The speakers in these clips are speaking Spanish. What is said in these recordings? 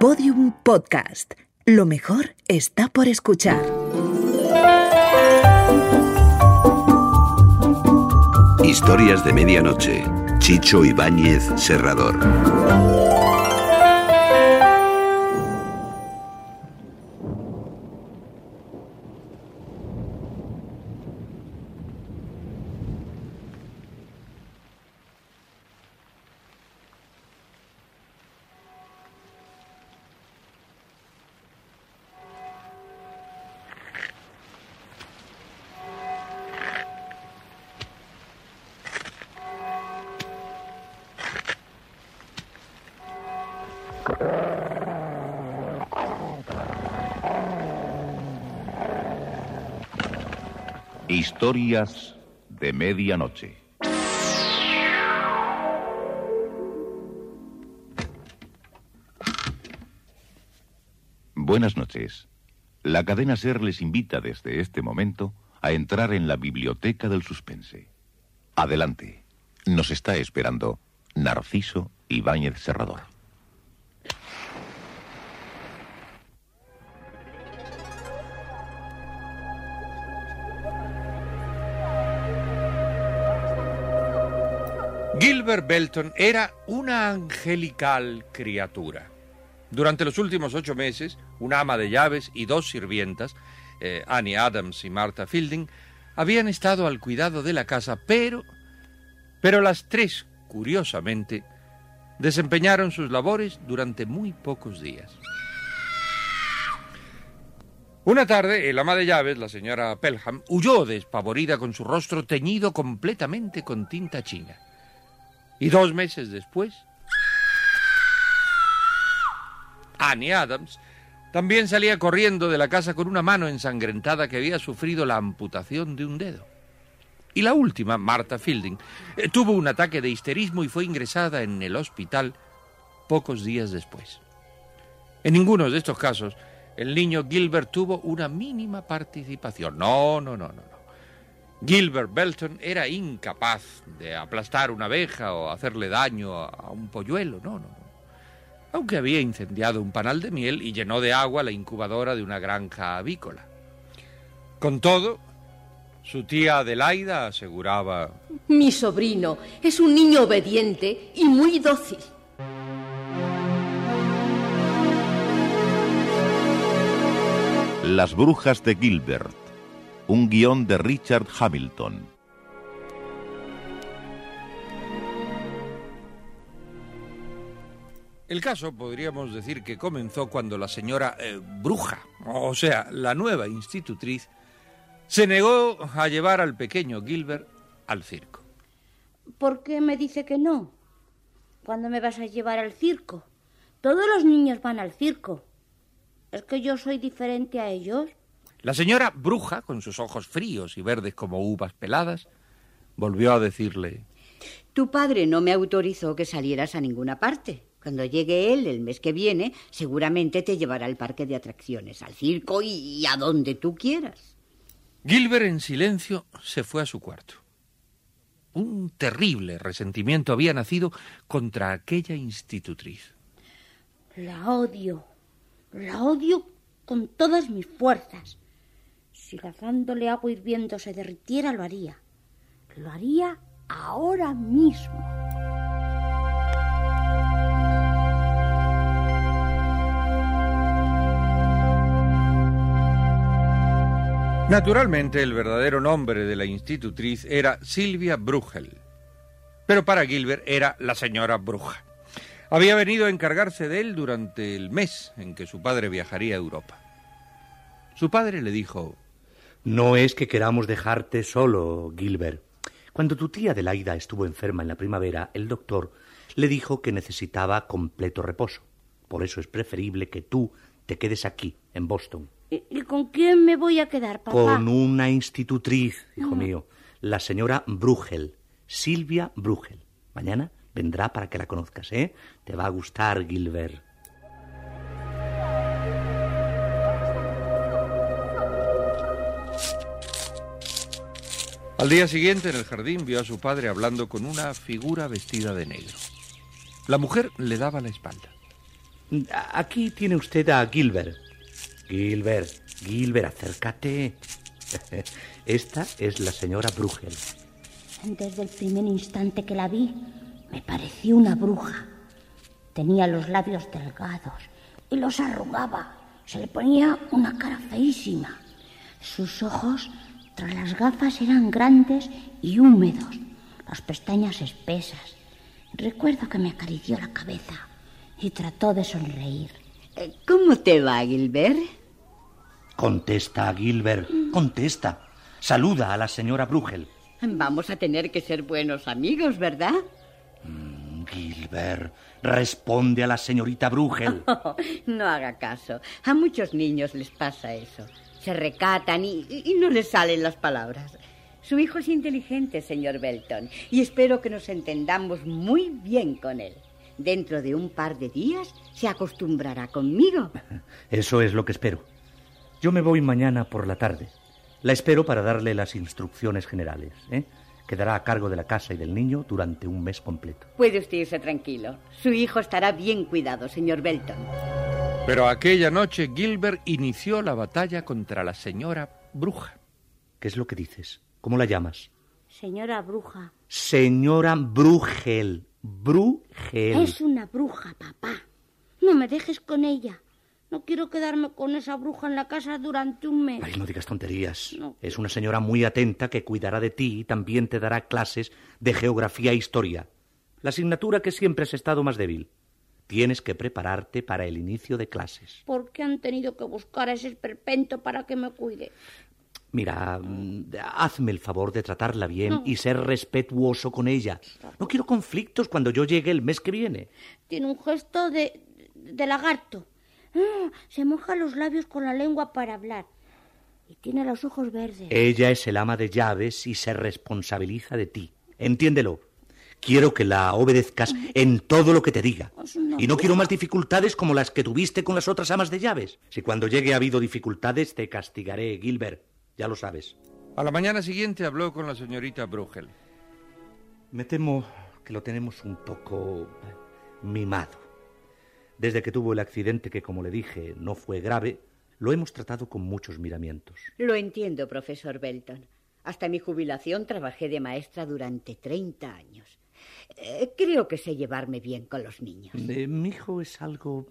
Podium Podcast. Lo mejor está por escuchar. Historias de medianoche. Chicho Ibáñez Serrador. Historias de medianoche. Buenas noches. La cadena Ser les invita desde este momento a entrar en la biblioteca del suspense. Adelante. Nos está esperando Narciso Ibáñez Serrador. Belton era una angelical criatura. Durante los últimos ocho meses, una ama de llaves y dos sirvientas, eh, Annie Adams y Martha Fielding, habían estado al cuidado de la casa, pero, pero las tres, curiosamente, desempeñaron sus labores durante muy pocos días. Una tarde, el ama de llaves, la señora Pelham, huyó despavorida con su rostro teñido completamente con tinta china. Y dos meses después, Annie Adams también salía corriendo de la casa con una mano ensangrentada que había sufrido la amputación de un dedo. Y la última, Martha Fielding, eh, tuvo un ataque de histerismo y fue ingresada en el hospital pocos días después. En ninguno de estos casos el niño Gilbert tuvo una mínima participación. No, no, no, no. no. Gilbert Belton era incapaz de aplastar una abeja o hacerle daño a un polluelo, no, no. Aunque había incendiado un panal de miel y llenó de agua la incubadora de una granja avícola. Con todo, su tía Adelaida aseguraba... Mi sobrino es un niño obediente y muy dócil. Las brujas de Gilbert. Un guion de Richard Hamilton. El caso podríamos decir que comenzó cuando la señora eh, bruja, o sea, la nueva institutriz, se negó a llevar al pequeño Gilbert al circo. ¿Por qué me dice que no? ¿Cuándo me vas a llevar al circo? Todos los niños van al circo. ¿Es que yo soy diferente a ellos? La señora bruja, con sus ojos fríos y verdes como uvas peladas, volvió a decirle Tu padre no me autorizó que salieras a ninguna parte. Cuando llegue él el mes que viene, seguramente te llevará al parque de atracciones, al circo y a donde tú quieras. Gilbert en silencio se fue a su cuarto. Un terrible resentimiento había nacido contra aquella institutriz. La odio. La odio con todas mis fuerzas. Si lanzándole agua hirviendo se derritiera, lo haría. Lo haría ahora mismo. Naturalmente, el verdadero nombre de la institutriz era Silvia Bruegel, pero para Gilbert era la señora Bruja. Había venido a encargarse de él durante el mes en que su padre viajaría a Europa. Su padre le dijo No es que queramos dejarte solo, Gilbert. Cuando tu tía Adelaida estuvo enferma en la primavera, el doctor le dijo que necesitaba completo reposo. Por eso es preferible que tú te quedes aquí, en Boston. ¿Y, con quién me voy a quedar, papá? Con una institutriz, hijo mío, la señora Bruegel, Silvia Bruegel. Mañana vendrá para que la conozcas, ¿eh? Te va a gustar, Gilbert. Al día siguiente en el jardín vio a su padre hablando con una figura vestida de negro. La mujer le daba la espalda. Aquí tiene usted a Gilbert. Gilbert, Gilbert, acércate. Esta es la señora Brugel. Desde el primer instante que la vi, me pareció una bruja. Tenía los labios delgados y los arrugaba. Se le ponía una cara feísima. Sus ojos, tras las gafas, eran grandes y húmedos, las pestañas espesas. Recuerdo que me acarició la cabeza y trató de sonreír. Eh, ¿Cómo te va, Gilbert? Contesta, Gilbert, contesta. Saluda a la señora Brugel. Vamos a tener que ser buenos amigos, ¿verdad? Mm, Gilbert, responde a la señorita Brugel. no haga caso. A muchos niños les pasa eso. Se recatan y, y, no les salen las palabras. Su hijo es inteligente, señor Belton, y espero que nos entendamos muy bien con él. Dentro de un par de días se acostumbrará conmigo. Eso es lo que espero. Yo me voy mañana por la tarde. La espero para darle las instrucciones generales. ¿eh? Quedará a cargo de la casa y del niño durante un mes completo. Puede usted irse tranquilo. Su hijo estará bien cuidado, señor Belton. Pero aquella noche Gilbert inició la batalla contra la señora bruja. ¿Qué es lo que dices? ¿Cómo la llamas? Señora bruja. Señora Brugel. Brugel. Es una bruja, papá. No me dejes con ella. No quiero quedarme con esa bruja en la casa durante un mes. Ay, no digas tonterías. Es una señora muy atenta que cuidará de ti y también te dará clases de geografía e historia. La asignatura que siempre has estado más débil. Tienes que prepararte para el inicio de clases. ¿Por qué han tenido que buscar a ese esperpento para que me cuide? Mira, mm, hazme el favor de tratarla bien y ser respetuoso con ella. No quiero conflictos cuando yo llegue el mes que viene. Tiene un gesto de, de lagarto. Ah, se moja los labios con la lengua para hablar. Y tiene los ojos verdes. Ella es el ama de llaves y se responsabiliza de ti. Entiéndelo. Quiero que la obedezcas en todo lo que te diga. Y no quiero más dificultades como las que tuviste con las otras amas de llaves. Si cuando llegue ha habido dificultades, te castigaré, Gilbert. Ya lo sabes. A la mañana siguiente habló con la señorita Brugel. Me temo que lo tenemos un poco mimado. Desde que tuvo el accidente que, como le dije, no fue grave, lo hemos tratado con muchos miramientos. Lo entiendo, profesor Belton. Hasta mi jubilación trabajé de maestra durante 30 años. Eh, creo que sé llevarme bien con los niños. Eh, mi hijo es algo...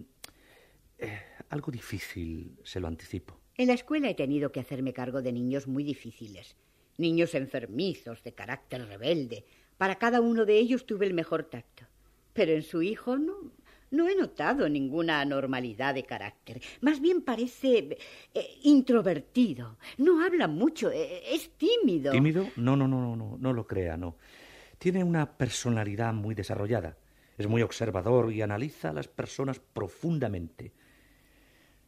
Eh, algo difícil, se lo anticipo. En la escuela he tenido que hacerme cargo de niños muy difíciles. Niños enfermizos, de carácter rebelde. Para cada uno de ellos tuve el mejor tacto. Pero en su hijo no, no he notado ninguna anormalidad de carácter. Más bien parece eh, introvertido. No habla mucho. eh, es tímido. ¿Tímido? No, no, no, no, no, no lo crea, no. Tiene una personalidad muy desarrollada. Es muy observador y analiza a las personas profundamente.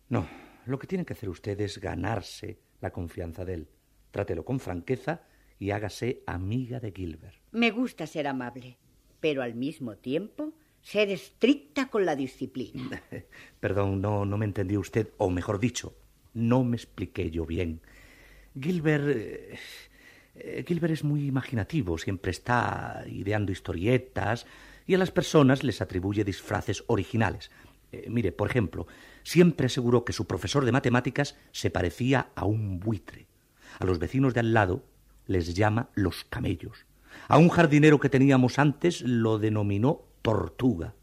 No, lo que tiene que hacer usted es ganarse la confianza de él. Trátelo con franqueza y hágase amiga de Gilbert. Me gusta ser amable, pero al mismo tiempo ser estricta con la disciplina. Perdón, no, no me entendió usted, o mejor dicho, no me expliqué yo bien. Gilbert. Eh, Gilbert es muy imaginativo, siempre está ideando historietas y a las personas les atribuye disfraces originales. Eh, mire, por ejemplo, siempre aseguró que su profesor de matemáticas se parecía a un buitre. A los vecinos de al lado les llama los camellos. A un jardinero que teníamos antes lo denominó tortuga.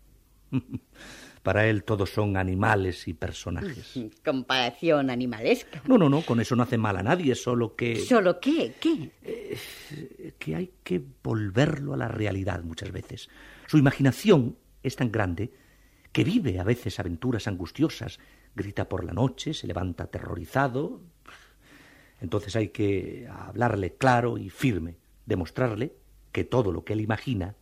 Para él todos son animales y personajes. Comparación animalesca. No, no, no, con eso no hace mal a nadie, solo que... ¿Solo qué? ¿Qué? que hay que volverlo a la realidad muchas veces. Su imaginación es tan grande que vive a veces aventuras angustiosas, grita por la noche, se levanta aterrorizado. Entonces hay que hablarle claro y firme, demostrarle que todo lo que él imagina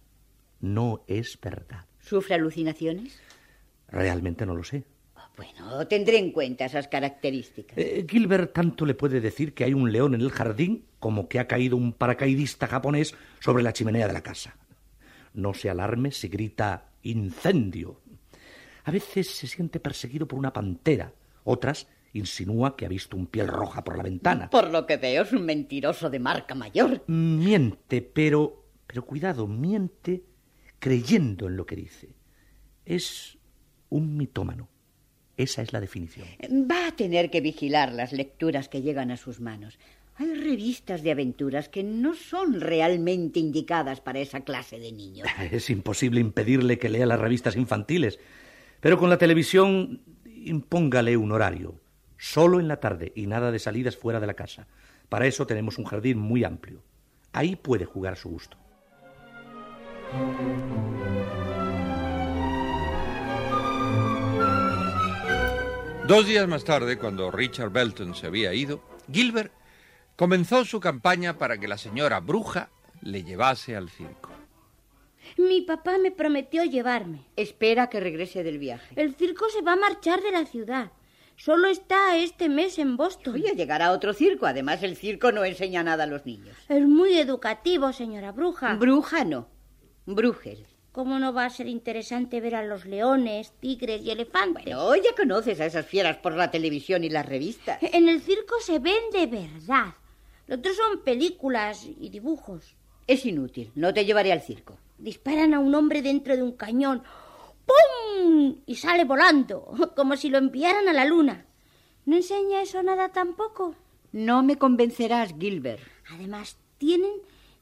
no es verdad. ¿Sufre alucinaciones? Realmente no lo sé. Bueno, tendré en cuenta esas características. Eh, Gilbert tanto le puede decir que hay un león en el jardín como que ha caído un paracaidista japonés sobre la chimenea de la casa. No se alarme si grita incendio. A veces se siente perseguido por una pantera, otras insinúa que ha visto un piel roja por la ventana. Por lo que veo es un mentiroso de marca mayor. Miente, pero pero cuidado, miente creyendo en lo que dice. Es Un mitómano. Esa es la definición. Va a tener que vigilar las lecturas que llegan a sus manos. Hay revistas de aventuras que no son realmente indicadas para esa clase de niños. Es imposible impedirle que lea las revistas infantiles, pero con la televisión impóngale un horario, solo en la tarde y nada de salidas fuera de la casa. Para eso tenemos un jardín muy amplio. Ahí puede jugar a su gusto. Dos días más tarde, cuando Richard Belton se había ido, Gilbert comenzó su campaña para que la señora bruja le llevase al circo. Mi papá me prometió llevarme. Espera que regrese del viaje. El circo se va a marchar de la ciudad. Solo está este mes en Boston. Oye, llegará otro circo. Además, el circo no enseña nada a los niños. Es muy educativo, señora bruja. Bruja no. Brújel. ¿Cómo no va a ser interesante ver a los leones, tigres y elefantes? Bueno, ya conoces a esas fieras por la televisión y las revistas. En el circo se ven de verdad. Lo otro son películas y dibujos. Es inútil. No te llevaré al circo. Disparan a un hombre dentro de un cañón. ¡Pum! Y sale volando, como si lo enviaran a la luna. ¿No enseña eso nada tampoco? No me convencerás, Gilbert. Además, tienen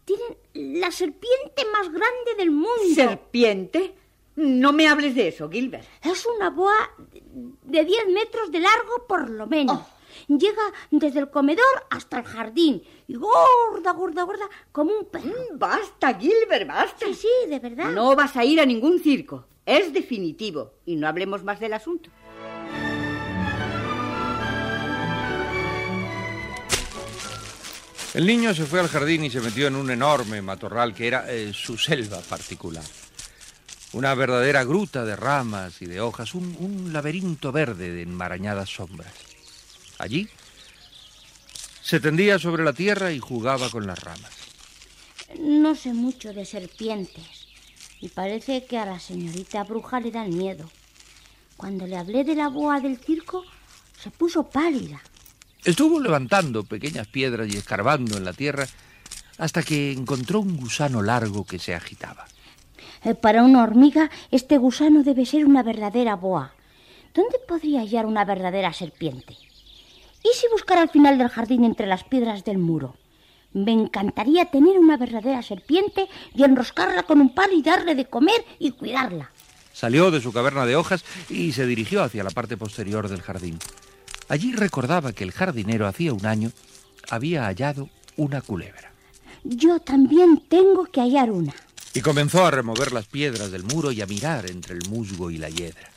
tienen la serpiente más grande del mundo. ¿Serpiente? No me hables de eso, Gilbert. Es una boa de 10 metros de largo por lo menos. Oh. Llega desde el comedor hasta el jardín y gorda, gorda, gorda, como un perro. Mm, basta, Gilbert, basta. Sí, sí, de verdad. No vas a ir a ningún circo. Es definitivo. Y no hablemos más del asunto. El niño se fue al jardín y se metió en un enorme matorral que era eh, su selva particular. Una verdadera gruta de ramas y de hojas, un, un laberinto verde de enmarañadas sombras. Allí se tendía sobre la tierra y jugaba con las ramas. No sé mucho de serpientes y parece que a la señorita bruja le dan miedo. Cuando le hablé de la boa del circo, se puso pálida. Estuvo levantando pequeñas piedras y escarbando en la tierra hasta que encontró un gusano largo que se agitaba. Eh, Para una hormiga, este gusano debe ser una verdadera boa. ¿Dónde podría hallar una verdadera serpiente? ¿Y si buscara al final del jardín entre las piedras del muro? Me encantaría tener una verdadera serpiente y enroscarla con un palo y darle de comer y cuidarla. Salió de su caverna de hojas y se dirigió hacia la parte posterior del jardín. Allí recordaba que el jardinero hacía un año había hallado una culebra. Yo también tengo que hallar una. Y comenzó a remover las piedras del muro y a mirar entre el musgo y la hiedra.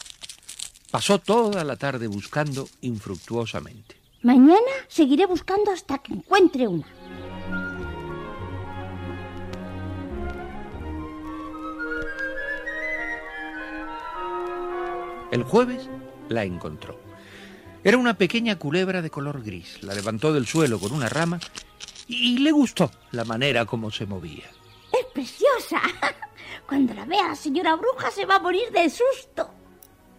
Pasó toda la tarde buscando infructuosamente. Mañana seguiré buscando hasta que encuentre una. El jueves la encontró. Era una pequeña culebra de color gris. La levantó del suelo con una rama y le gustó la manera como se movía. Es preciosa. Cuando la vea la señora bruja se va a morir de susto.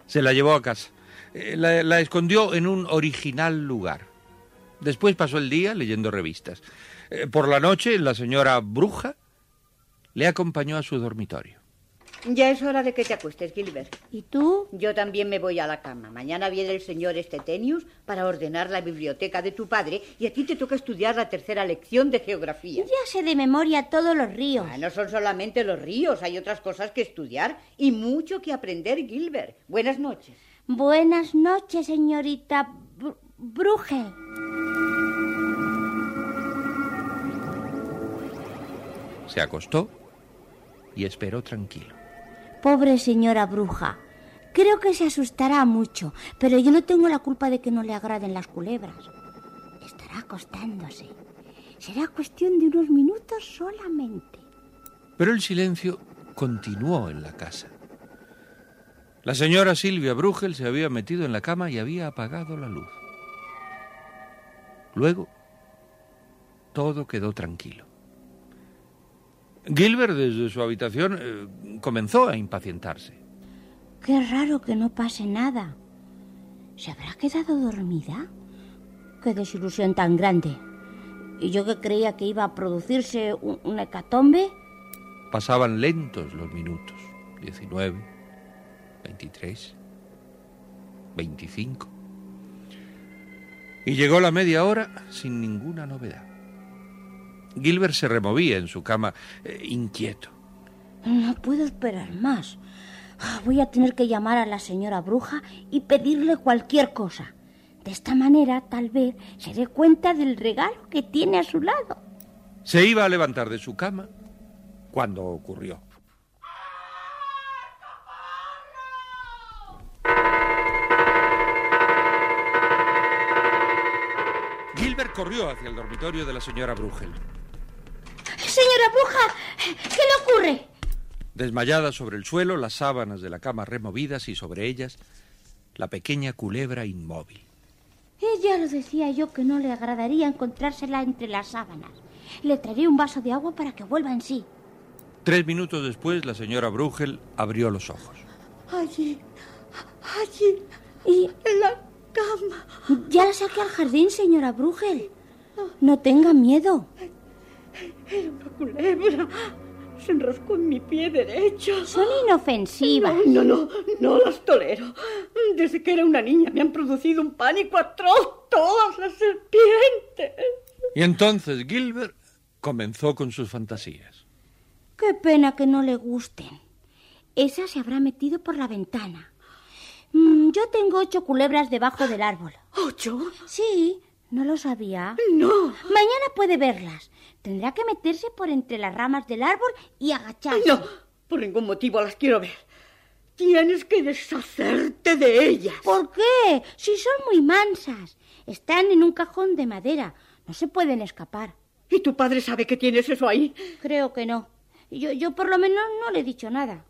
Se la llevó a casa. Eh, La, la escondió en un original lugar. Después pasó el día leyendo revistas. Eh, Por la noche, la señora bruja le acompañó a su dormitorio. Ya es hora de que te acuestes, Gilbert. ¿Y tú? Yo también me voy a la cama. Mañana viene el señor Estetenius para ordenar la biblioteca de tu padre y a ti te toca estudiar la tercera lección de geografía. Ya sé de memoria todos los ríos. Ah, no son solamente los ríos, hay otras cosas que estudiar y mucho que aprender, Gilbert. Buenas noches. Buenas noches, señorita Br- Bruje. Se acostó y esperó tranquilo. Pobre señora bruja. Creo que se asustará mucho, pero yo no tengo la culpa de que no le agraden las culebras. Estará acostándose. Será cuestión de unos minutos solamente. Pero el silencio continuó en la casa. La señora Silvia Brugel se había metido en la cama y había apagado la luz. Luego, todo quedó tranquilo. Gilbert, desde su habitación, eh, comenzó a impacientarse. Qué raro que no pase nada. ¿Se habrá quedado dormida? Qué desilusión tan grande. Y yo que creía que iba a producirse un, una hecatombe. Pasaban lentos los minutos. 19, 23, 25. Y llegó la media hora sin ninguna novedad. Gilbert se removía en su cama, eh, inquieto. No puedo esperar más. Ah, Voy a tener que llamar a la señora bruja y pedirle cualquier cosa. De esta manera, tal vez, se dé cuenta del regalo que tiene a su lado. Se iba a levantar de su cama cuando ocurrió. Gilbert corrió hacia el dormitorio de la señora Brugel. Señora bruja, ¿qué le ocurre? Desmayada sobre el suelo, las sábanas de la cama removidas y sobre ellas la pequeña culebra inmóvil. Ya lo decía yo que no le agradaría encontrársela entre las sábanas. Le traeré un vaso de agua para que vuelva en sí. Tres minutos después, la señora Brugel abrió los ojos. Allí, allí, y en la cama. Ya la saqué al jardín, señora Brugel. No tenga miedo. Era una culebra. Se enroscó en mi pie derecho. Son inofensivas. No, no, no, no las tolero. Desde que era una niña me han producido un pánico atroz todas las serpientes. Y entonces Gilbert comenzó con sus fantasías. Qué pena que no le gusten. Esa se habrá metido por la ventana. Mm, yo tengo ocho culebras debajo del árbol. ¿Ocho? Sí, no lo sabía. No. Mañana puede verlas. Tendrá que meterse por entre las ramas del árbol y agacharse. No, por ningún motivo las quiero ver. Tienes que deshacerte de ellas. ¿Por qué? Si son muy mansas. Están en un cajón de madera. No se pueden escapar. ¿Y tu padre sabe que tienes eso ahí? Creo que no. Yo, yo por lo menos no le he dicho nada.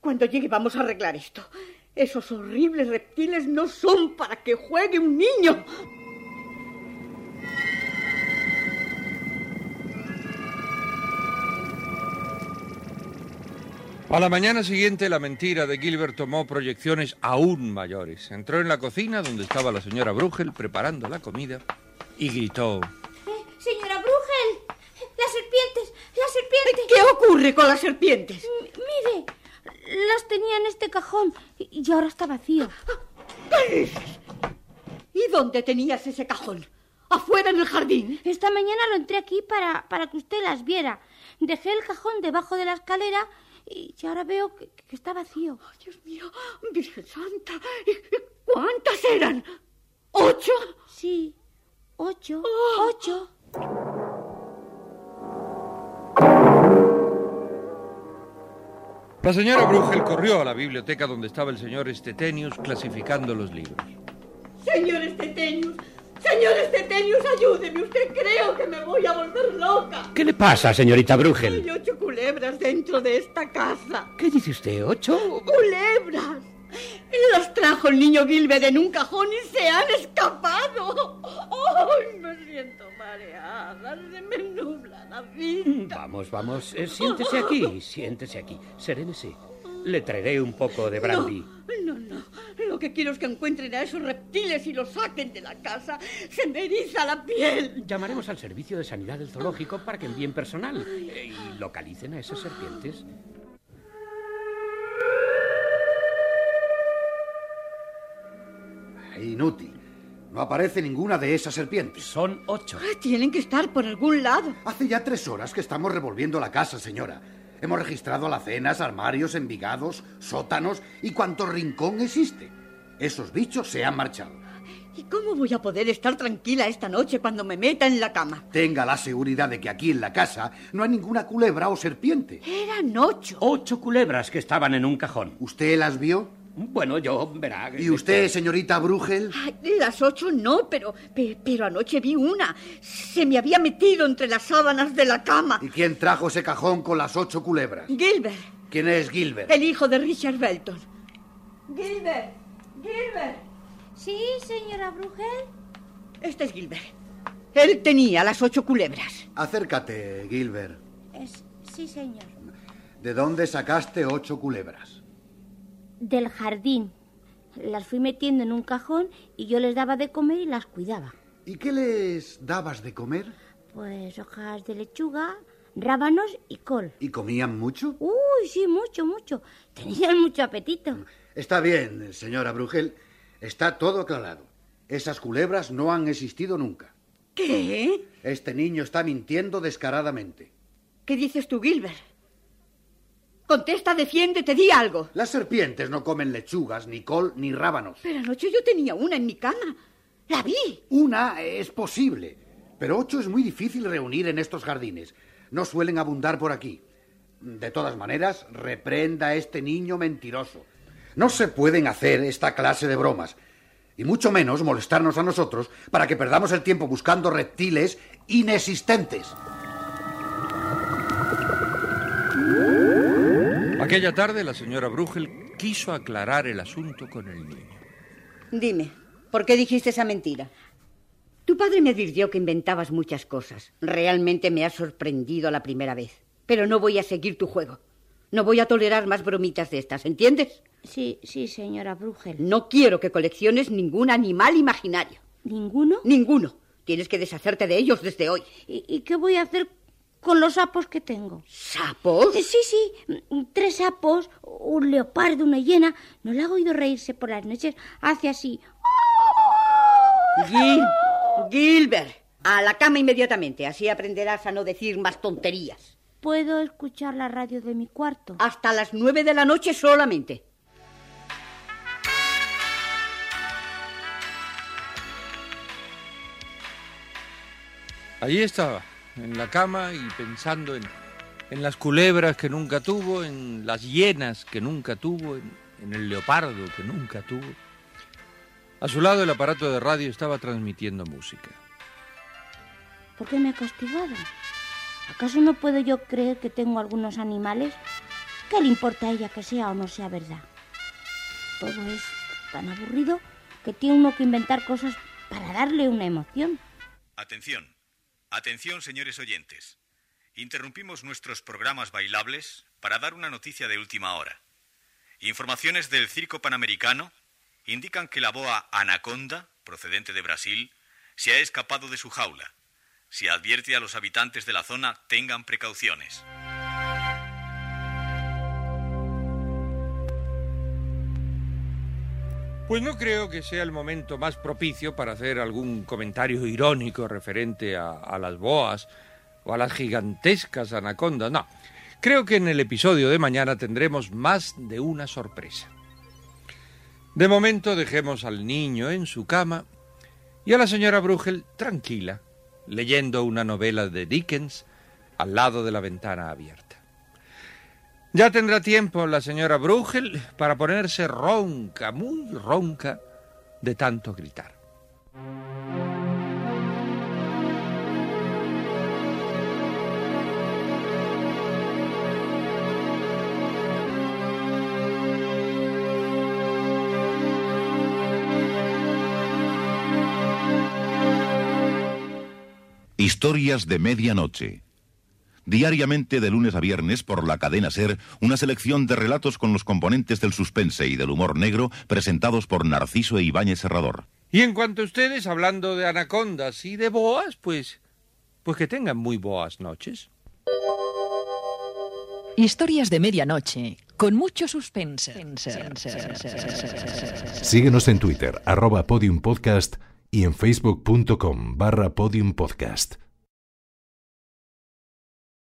Cuando llegue vamos a arreglar esto. Esos horribles reptiles no son para que juegue un niño. A la mañana siguiente, la mentira de Gilbert tomó proyecciones aún mayores. Entró en la cocina donde estaba la señora Brugel preparando la comida y gritó. Eh, señora Brugel, las serpientes, las serpientes. ¿Qué ocurre con las serpientes? M- mire, las tenía en este cajón y y ahora está vacío. ¿Qué dices? ¿Y dónde tenías ese cajón? ¿Afuera en el jardín? Esta mañana lo entré aquí para, para que usted las viera. Dejé el cajón debajo de la escalera y y ahora veo que, que está vacío. Oh, Dios mío, Virgen Santa. ¿Y- y ¿Cuántas eran? ¿Ocho? Sí, ocho, Oh. ocho. La señora Brugel corrió a la biblioteca donde estaba el señor Estetenius clasificando los libros. Señor Estetenius, ayúdeme. Usted creo que me voy a volver loca. ¿Qué le pasa, señorita Brugel? Hay ocho culebras dentro de esta casa. ¿Qué dice usted? ¿Ocho? ¡Culebras! Las trajo el niño Gilbert en un cajón y se han escapado. ¡Ay, me siento mareada! Se me nubla la vista. Vamos, vamos, eh, siéntese aquí, siéntese aquí, serénese. Le traeré un poco de brandy. No, no. Lo que quiero es que encuentren a esos reptiles y los saquen de la casa. Se me eriza la piel. Llamaremos al servicio de sanidad del zoológico para que envíen personal eh, y localicen a esas serpientes. Inútil. No aparece ninguna de esas serpientes. Son ocho. Tienen que estar por algún lado. Hace ya tres horas que estamos revolviendo la casa, señora. Hemos registrado alacenas, armarios, envigados, sótanos y cuanto rincón existe. Esos bichos se han marchado. ¿Y cómo voy a poder estar tranquila esta noche cuando me meta en la cama? Tenga la seguridad de que aquí en la casa no hay ninguna culebra o serpiente. Eran ocho. Ocho culebras que estaban en un cajón. ¿Usted las vio? Bueno, yo, verá. ¿Y usted, señorita Brugel? Ay, las ocho no, pero, pe- pero anoche vi una. Se me había metido entre las sábanas de la cama. ¿Y quién trajo ese cajón con las ocho culebras? Gilbert, ¿Quién es Gilbert? el hijo de Richard Belton. Gilbert, Gilbert. Sí, señora Brugel. Este es Gilbert. Él tenía las ocho culebras. Acércate, Gilbert. Es, sí, señor. ¿De dónde sacaste ocho culebras? Del jardín. Las fui metiendo en un cajón y yo les daba de comer y las cuidaba. ¿Y qué les dabas de comer? Pues hojas de lechuga, rábanos y col. ¿Y comían mucho? Uy, sí, mucho, mucho. Tenían mucho apetito. Está bien, señora Brugel. Está todo aclarado. Esas culebras no han existido nunca. ¿Qué? Este niño está mintiendo descaradamente. ¿Qué dices tú, Gilbert? Contesta, defiéndete, di algo. Las serpientes no comen lechugas, ni col, ni rábanos. Pero anoche yo tenía una en mi cama. La vi. Una es posible, pero ocho es muy difícil reunir en estos jardines. No suelen abundar por aquí. De todas maneras, reprenda a este niño mentiroso. No se pueden hacer esta clase de bromas, y mucho menos molestarnos a nosotros para que perdamos el tiempo buscando reptiles inexistentes. Aquella tarde la señora Brugel quiso aclarar el asunto con el niño. Dime, ¿por qué dijiste esa mentira? Tu padre me advirtió que inventabas muchas cosas. Realmente me has sorprendido la primera vez. Pero no voy a seguir tu juego. No voy a tolerar más bromitas de estas, ¿entiendes? Sí, sí, señora Brugel. No quiero que colecciones ningún animal imaginario. ¿Ninguno? Ninguno. Tienes que deshacerte de ellos desde hoy. ¿Y, y qué voy a hacer con los sapos que tengo? ¿Sapos? Eh, Sí, sí, mm, tres sapos, un leopardo, una hiena. ¿No le ha oído reírse por las noches? Hace así. Gil, Gilbert, a la cama inmediatamente. Así aprenderás a no decir más tonterías. ¿Puedo escuchar la radio de mi cuarto? Hasta las nueve de la noche solamente. Allí estaba, en la cama y pensando en, en las culebras que nunca tuvo, en las hienas que nunca tuvo, en, en el leopardo que nunca tuvo. A su lado el aparato de radio estaba transmitiendo música. ¿Por qué me ha castigado? ¿Acaso no puedo yo creer que tengo algunos animales? ¿Qué le importa a ella que sea o no sea verdad? Todo es tan aburrido que tiene uno que inventar cosas para darle una emoción. Atención, atención señores oyentes. Interrumpimos nuestros programas bailables para dar una noticia de última hora. Informaciones del Circo Panamericano indican que la boa Anaconda, procedente de Brasil, se ha escapado de su jaula. Se advierte a los habitantes de la zona tengan precauciones. Pues no creo que sea el momento más propicio para hacer algún comentario irónico referente a, las boas o a las gigantescas anacondas. No, creo que en el episodio de mañana tendremos más de una sorpresa. De momento dejemos al niño en su cama y a la señora Brugel tranquila, leyendo una novela de Dickens al lado de la ventana abierta. Ya tendrá tiempo la señora Brugel para ponerse ronca, muy ronca, de tanto gritar. Historias de medianoche. Diariamente de lunes a viernes por la cadena Ser, una selección de relatos con los componentes del suspense y del humor negro presentados por Narciso e Ibáñez Serrador. Y en cuanto a ustedes, hablando de anacondas y de boas, pues, pues que tengan muy boas noches. Historias de medianoche, con mucho suspense. Síguenos en Twitter, arroba podiumpodcast y en facebook.com barra podiumpodcast.